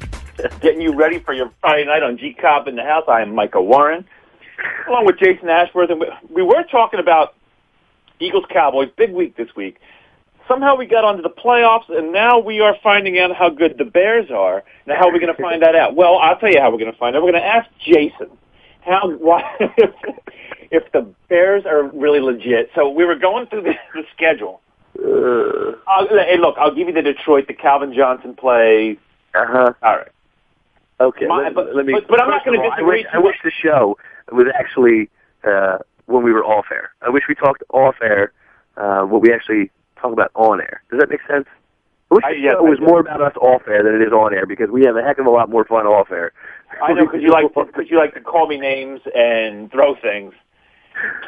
getting you ready for your Friday night on G Cobb in the House. I am Micah Warren, along with Jason Ashworth, and we, we were talking about Eagles Cowboys. Big week this week. Somehow we got onto the playoffs, and now we are finding out how good the Bears are. Now, how are we going to find that out? Well, I'll tell you how we're going to find out. We're going to ask Jason how why if, if the Bears are really legit. So we were going through the, the schedule. Uh, hey, look, I'll give you the Detroit, the Calvin Johnson play. Uh huh. All right. Okay, My- let, but- let me. but- but I'm not gonna disagree I wish, I wish the show was actually uh, when we were off air. I wish we talked off air uh, what we actually talk about on air. Does that make sense? I wish I- the yes, show I was do. more about us off air than it is on air because we have a heck of a lot more fun off air. I know because you like because you like to call me names and throw things,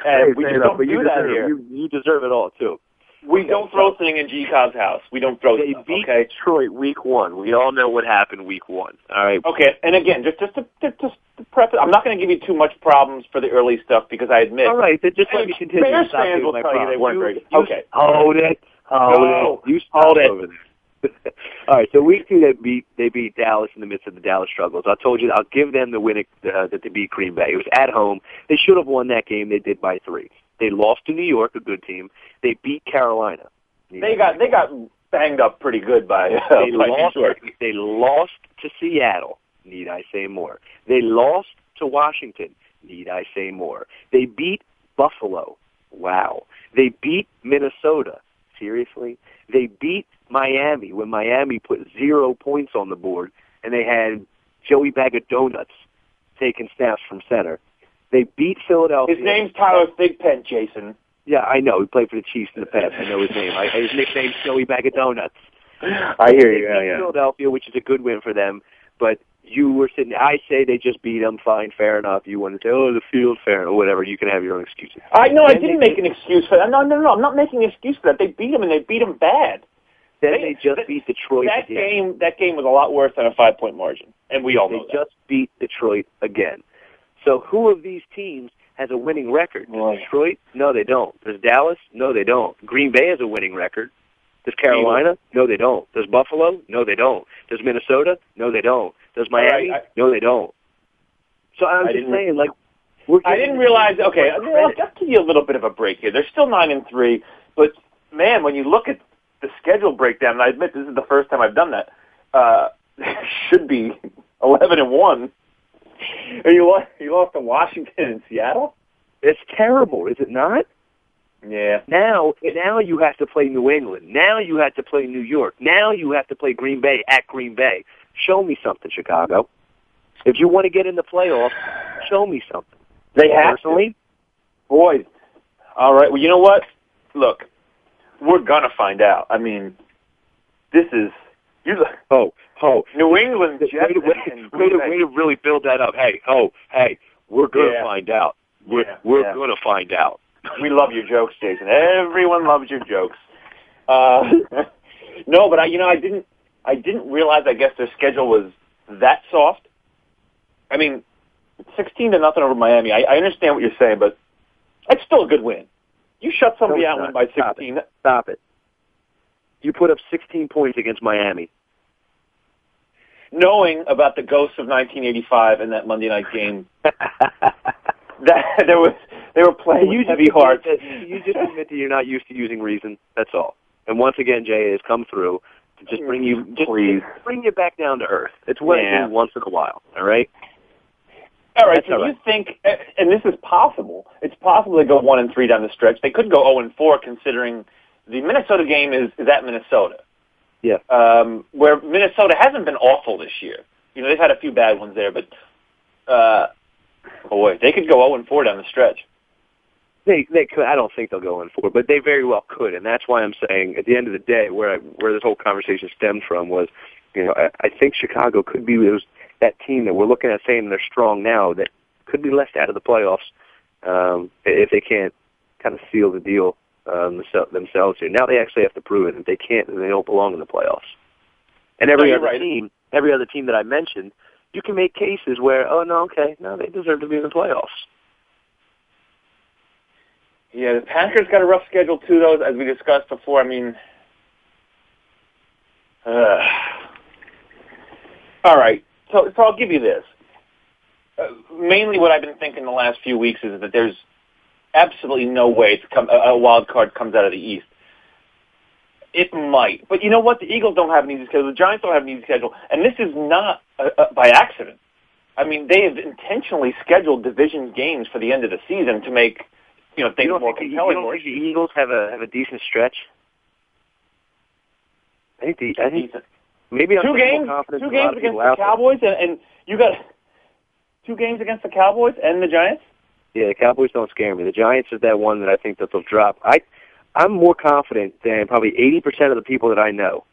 and Hey, we just don't do that deserve, here. You, you deserve it all too. We don't throw thing in G Cobb's house. We don't throw They stuff. beat Okay. Detroit week one. We all know what happened week one. All right. Okay, and again, just just to, to, just to prep it, I'm not going to give you too much problems for the early stuff because I admit. All right, then just let me continue. Bears fans will my tell you they weren't very Okay. Hold it. Hold No. it. You Hold it. over there. All right, so week two they beat they beat Dallas in the midst of the Dallas struggles. I told you I'll give them the win uh, that they beat Green Bay. It was at home. They should have won that game. They did by three. They lost to New York, a good team. They beat Carolina. They got they got banged up pretty good by, uh, They by lost. Detroit. They lost to Seattle. Need I say more? They lost to Washington. Need I say more? They beat Buffalo. Wow. They beat Minnesota. Seriously? They beat Miami when Miami put zero points on the board and they had Joey Bag of Donuts taking snaps from center. They beat Philadelphia. His name's Tyler Thigpen, Jason. Yeah, I know. He played for the Chiefs in the past. I know his name. I, his nickname's Joey Bag of Donuts. I hear you. They Yeah, beat yeah. Philadelphia, which is a good win for them. But you were sitting. I say they just beat them. Fine, fair enough. You want to say, oh, the field, fair, or whatever. You can have your own excuses. I know. I didn't they- make an excuse for that. No, no, no. I'm not making an excuse for that. They beat them, and they beat them bad. Then They- they just beat Detroit That again. game, that game was a lot worse than a five point margin, and we all They know that. just beat Detroit again. So who of these teams has a winning record? Does Right. Detroit? No, they don't. Does Dallas? No, they don't. Green Bay has a winning record. Does Carolina? No, they don't. Does Buffalo? No, they don't. Does Minnesota? No, they don't. Does Miami? I- no, they don't. So I'm I just saying, like, we're I didn't realize. Okay, I'll just give you a little bit of a break here. They're still nine and three, but man, when you look at the schedule breakdown, and I admit this is the first time I've done that. Uh, should be eleven and one. And you lost, you lost to Washington and Seattle. It's terrible, is it not? Yeah. Now, now you have to play New England. Now you have to play New York. Now you have to play Green Bay at Green Bay. Show me something, Chicago. If you want to get in the playoffs, show me something. They have Personally, Boy, all right. Well, you know what? Look, we're gonna find out. I mean, this is you. Oh, oh, New England way Jets to, way, and way, to, way to really build that up. Hey, oh, hey, we're gonna Yeah. find out. We're Yeah, we're yeah. gonna find out. We love your jokes, Jason. Everyone loves your jokes. Uh, no, but I, you know, I didn't, I didn't realize. I guess their schedule was that soft. I mean, sixteen to nothing over Miami. I, I understand what you're saying, but it's still a good win. You shut somebody No, out and win not. by Stop sixteen. Stop it. You put up 16 points against Miami. knowing about the ghosts of 1985 and that Monday night game, that there was they were playing you with heavy hearts. you just admit that you're not used to using reason. That's all. And once again, Jay has come through to just bring you, just Please. bring you back down to earth. It's what I Yeah. do once in a while. All right. All right, That's so all you think, and this is possible. It's possible to go one and three down the stretch. They could go zero and four, considering the Minnesota game is is at Minnesota, Yeah. um, where Minnesota hasn't been awful this year. You know, they've had a few bad ones there, but uh, boy, they could go zero and four down the stretch. They they could. I don't think they'll go in for, it, but they very well could, and that's why I'm saying at the end of the day, where I, where this whole conversation stemmed from was, you know, I, I think Chicago could be those that team that we're looking at saying they're strong now that could be left out of the playoffs um, if they can't kind of seal the deal um, themselves here. Now they actually have to prove it. If they can't, then they don't belong in the playoffs. And every No, other right. team, every other team that I mentioned, you can make cases where, oh no, okay, no, they deserve to be in the playoffs. Yeah, the Packers got a rough schedule too, though, as we discussed before. I mean, uh, all right. So, so I'll give you this. Uh, mainly, what I've been thinking the last few weeks is that there's absolutely no way to come, a, wild card comes out of the East. It might, but you know what? The Eagles don't have an easy schedule. The Giants don't have an easy schedule, and this is not uh, uh, by accident. I mean, they have intentionally scheduled division games for the end of the season to make you know things you more think, the- You don't more think the Eagles have a have a decent stretch? I think the I think decent. maybe I'm two games, two than a lot games against the. Cowboys, and, and you got two games against the Cowboys and the Giants. Yeah, the Cowboys don't scare me. The Giants is that one that I think that they'll drop. I I'm more confident than probably 80% of the people that I know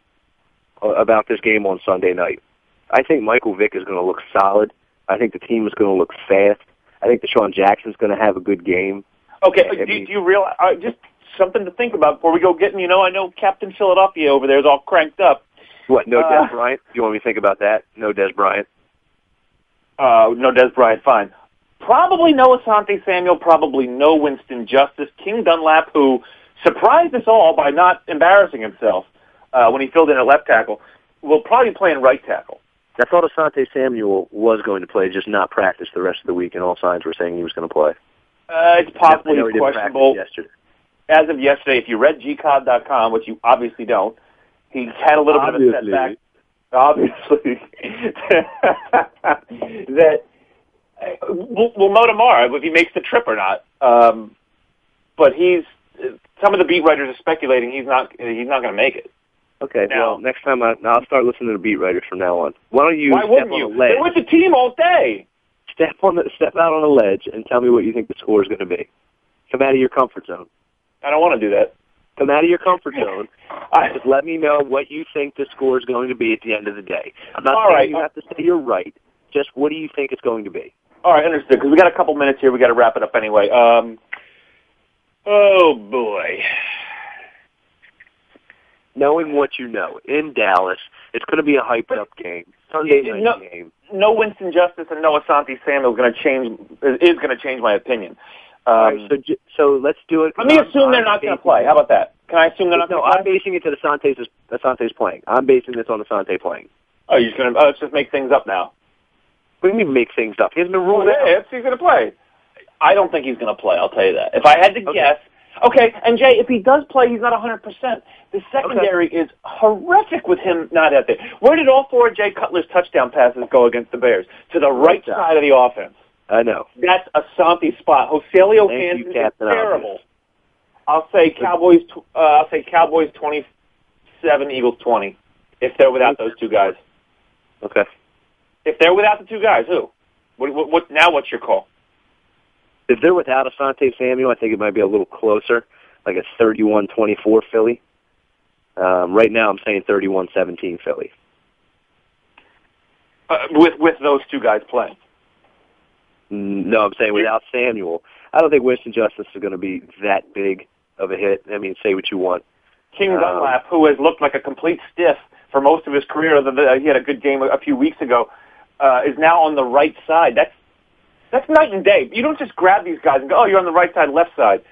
uh, about this game on Sunday night. I think Michael Vick is going to look solid. I think the team is going to look fast. I think DeSean Jackson's going to have a good game. Okay, I do, mean- do you realize? Uh, just something to think about before we go getting. You know, I know Captain Philadelphia over there is all cranked up. What? No Uh, Dez Bryant? Do you want me to think about that? No Dez Bryant. Uh, no Dez Bryant, fine. Probably no Asante Samuel. Probably no Winston Justice. King Dunlap, who surprised us all by not embarrassing himself uh, when he filled in at left tackle, will probably play in right tackle. I thought Asante Samuel was going to play, just not practice the rest of the week, and all signs were saying he was going to play. Uh, it's possibly questionable. yesterday. as of yesterday, if you read gcobb.com, which you obviously don't, he had a little bit of a Obviously. setback. Obviously, that we'll, we'll know tomorrow if he makes the trip or not. Um, but he's some of the beat writers are speculating he's not he's not going to make it. Okay, Now- well, next time I, I'll start listening to the beat writers from now on. Why don't you Why step wouldn't on you? a ledge? They're with the team all day. Step on the step out on a ledge and tell me what you think the score is going to be. Come out of your comfort zone. I don't want to do that. Come out of your comfort zone. I, Just let me know what you think the score is going to be at the end of the day. I'm not All saying right. you have to say you're right. Just what do you think it's going to be? All right, understood. Because we got a couple minutes here, we got to wrap it up anyway. Um, oh boy. Knowing what you know in Dallas, it's going to be a hyped up game. Sunday night No- game. no Winston Justice and no Asante Samuel is going to change is going to change my opinion. Um, right, so so let's do it. let me assume they're not going to play. How about that? Can I assume they're not? No, I'm basing it to Asante's Asante's playing. I'm basing this on Asante playing. Oh, you're just gonna oh, let's just make things up now. What do you mean make things up? He hasn't been ruled Well, out. if he's gonna play, I don't think he's gonna play. I'll tell you that. If I had to guess, okay. And Jay, if he does play, he's not 100. percent The secondary is horrific with him not out there. Where did all four of Jay Cutler's touchdown passes go against the Bears? To the right side. side of the offense. I know. That's a Asante's spot. Joselio Thank you, is Captain Obvious. terrible. I'll say Cowboys. tw- Uh, I'll say Cowboys 27, Eagles 20. If they're without those two guys. Okay. If they're without the two guys, who? What, what, what now? What's your call? If they're without Asante Samuel, I think it might be a little closer, like a 31-24 Philly. Um, right now, I'm saying 31-17 Philly. Uh, with with those two guys playing. Mm, No, I'm saying without Samuel. I don't think Winston Justice is going to be that big of a hit. I mean, say what you want. King Um, Dunlap, who has looked like a complete stiff for most of his career, other than uh, he had a good game a few weeks ago, uh, is now on the right side. That's that's night and day. You don't just grab these guys and go, "Oh, you're on the right side, left side."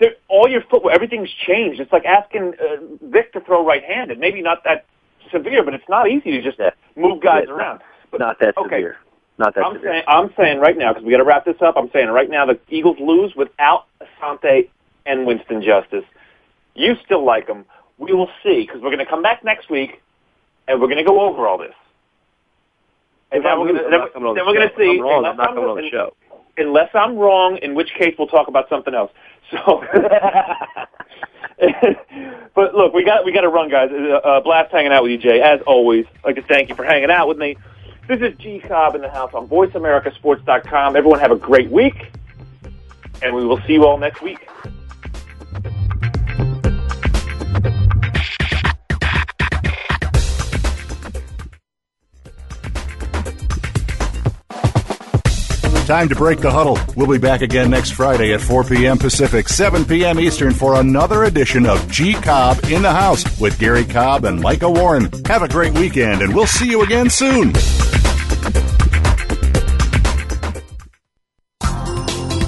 They're, all your footwork, everything's changed. It's like asking uh, Vick to throw right-handed. Maybe not that severe, but it's not easy to just move guys Yeah, around. But Not that okay, severe. Not that I'm severe. saying I'm saying right now because we got to wrap this up. I'm saying right now the Eagles lose without Asante and Winston Justice. You still like them. We will see because we're going to come back next week and we're going to go over all this. And If then I'm we're going I'm not coming on then we're going to see. I'm wrong, unless I'm not coming on the show. Unless I'm wrong, in which case we'll talk about something else. So, but look, we got we got to run, guys. Uh, blast hanging out with you, Jay. As always, I'd like to thank you for hanging out with me. This is G Cobb in the house on VoiceAmericaSports.com. Everyone have a great week, and we will see you all next week. Time to break the huddle. We'll be back again next Friday at 4 p.m. Pacific, 7 p.m. Eastern for another edition of G Cobb in the House with Garry Cobb and Micah Warren. Have a great weekend, and we'll see you again soon.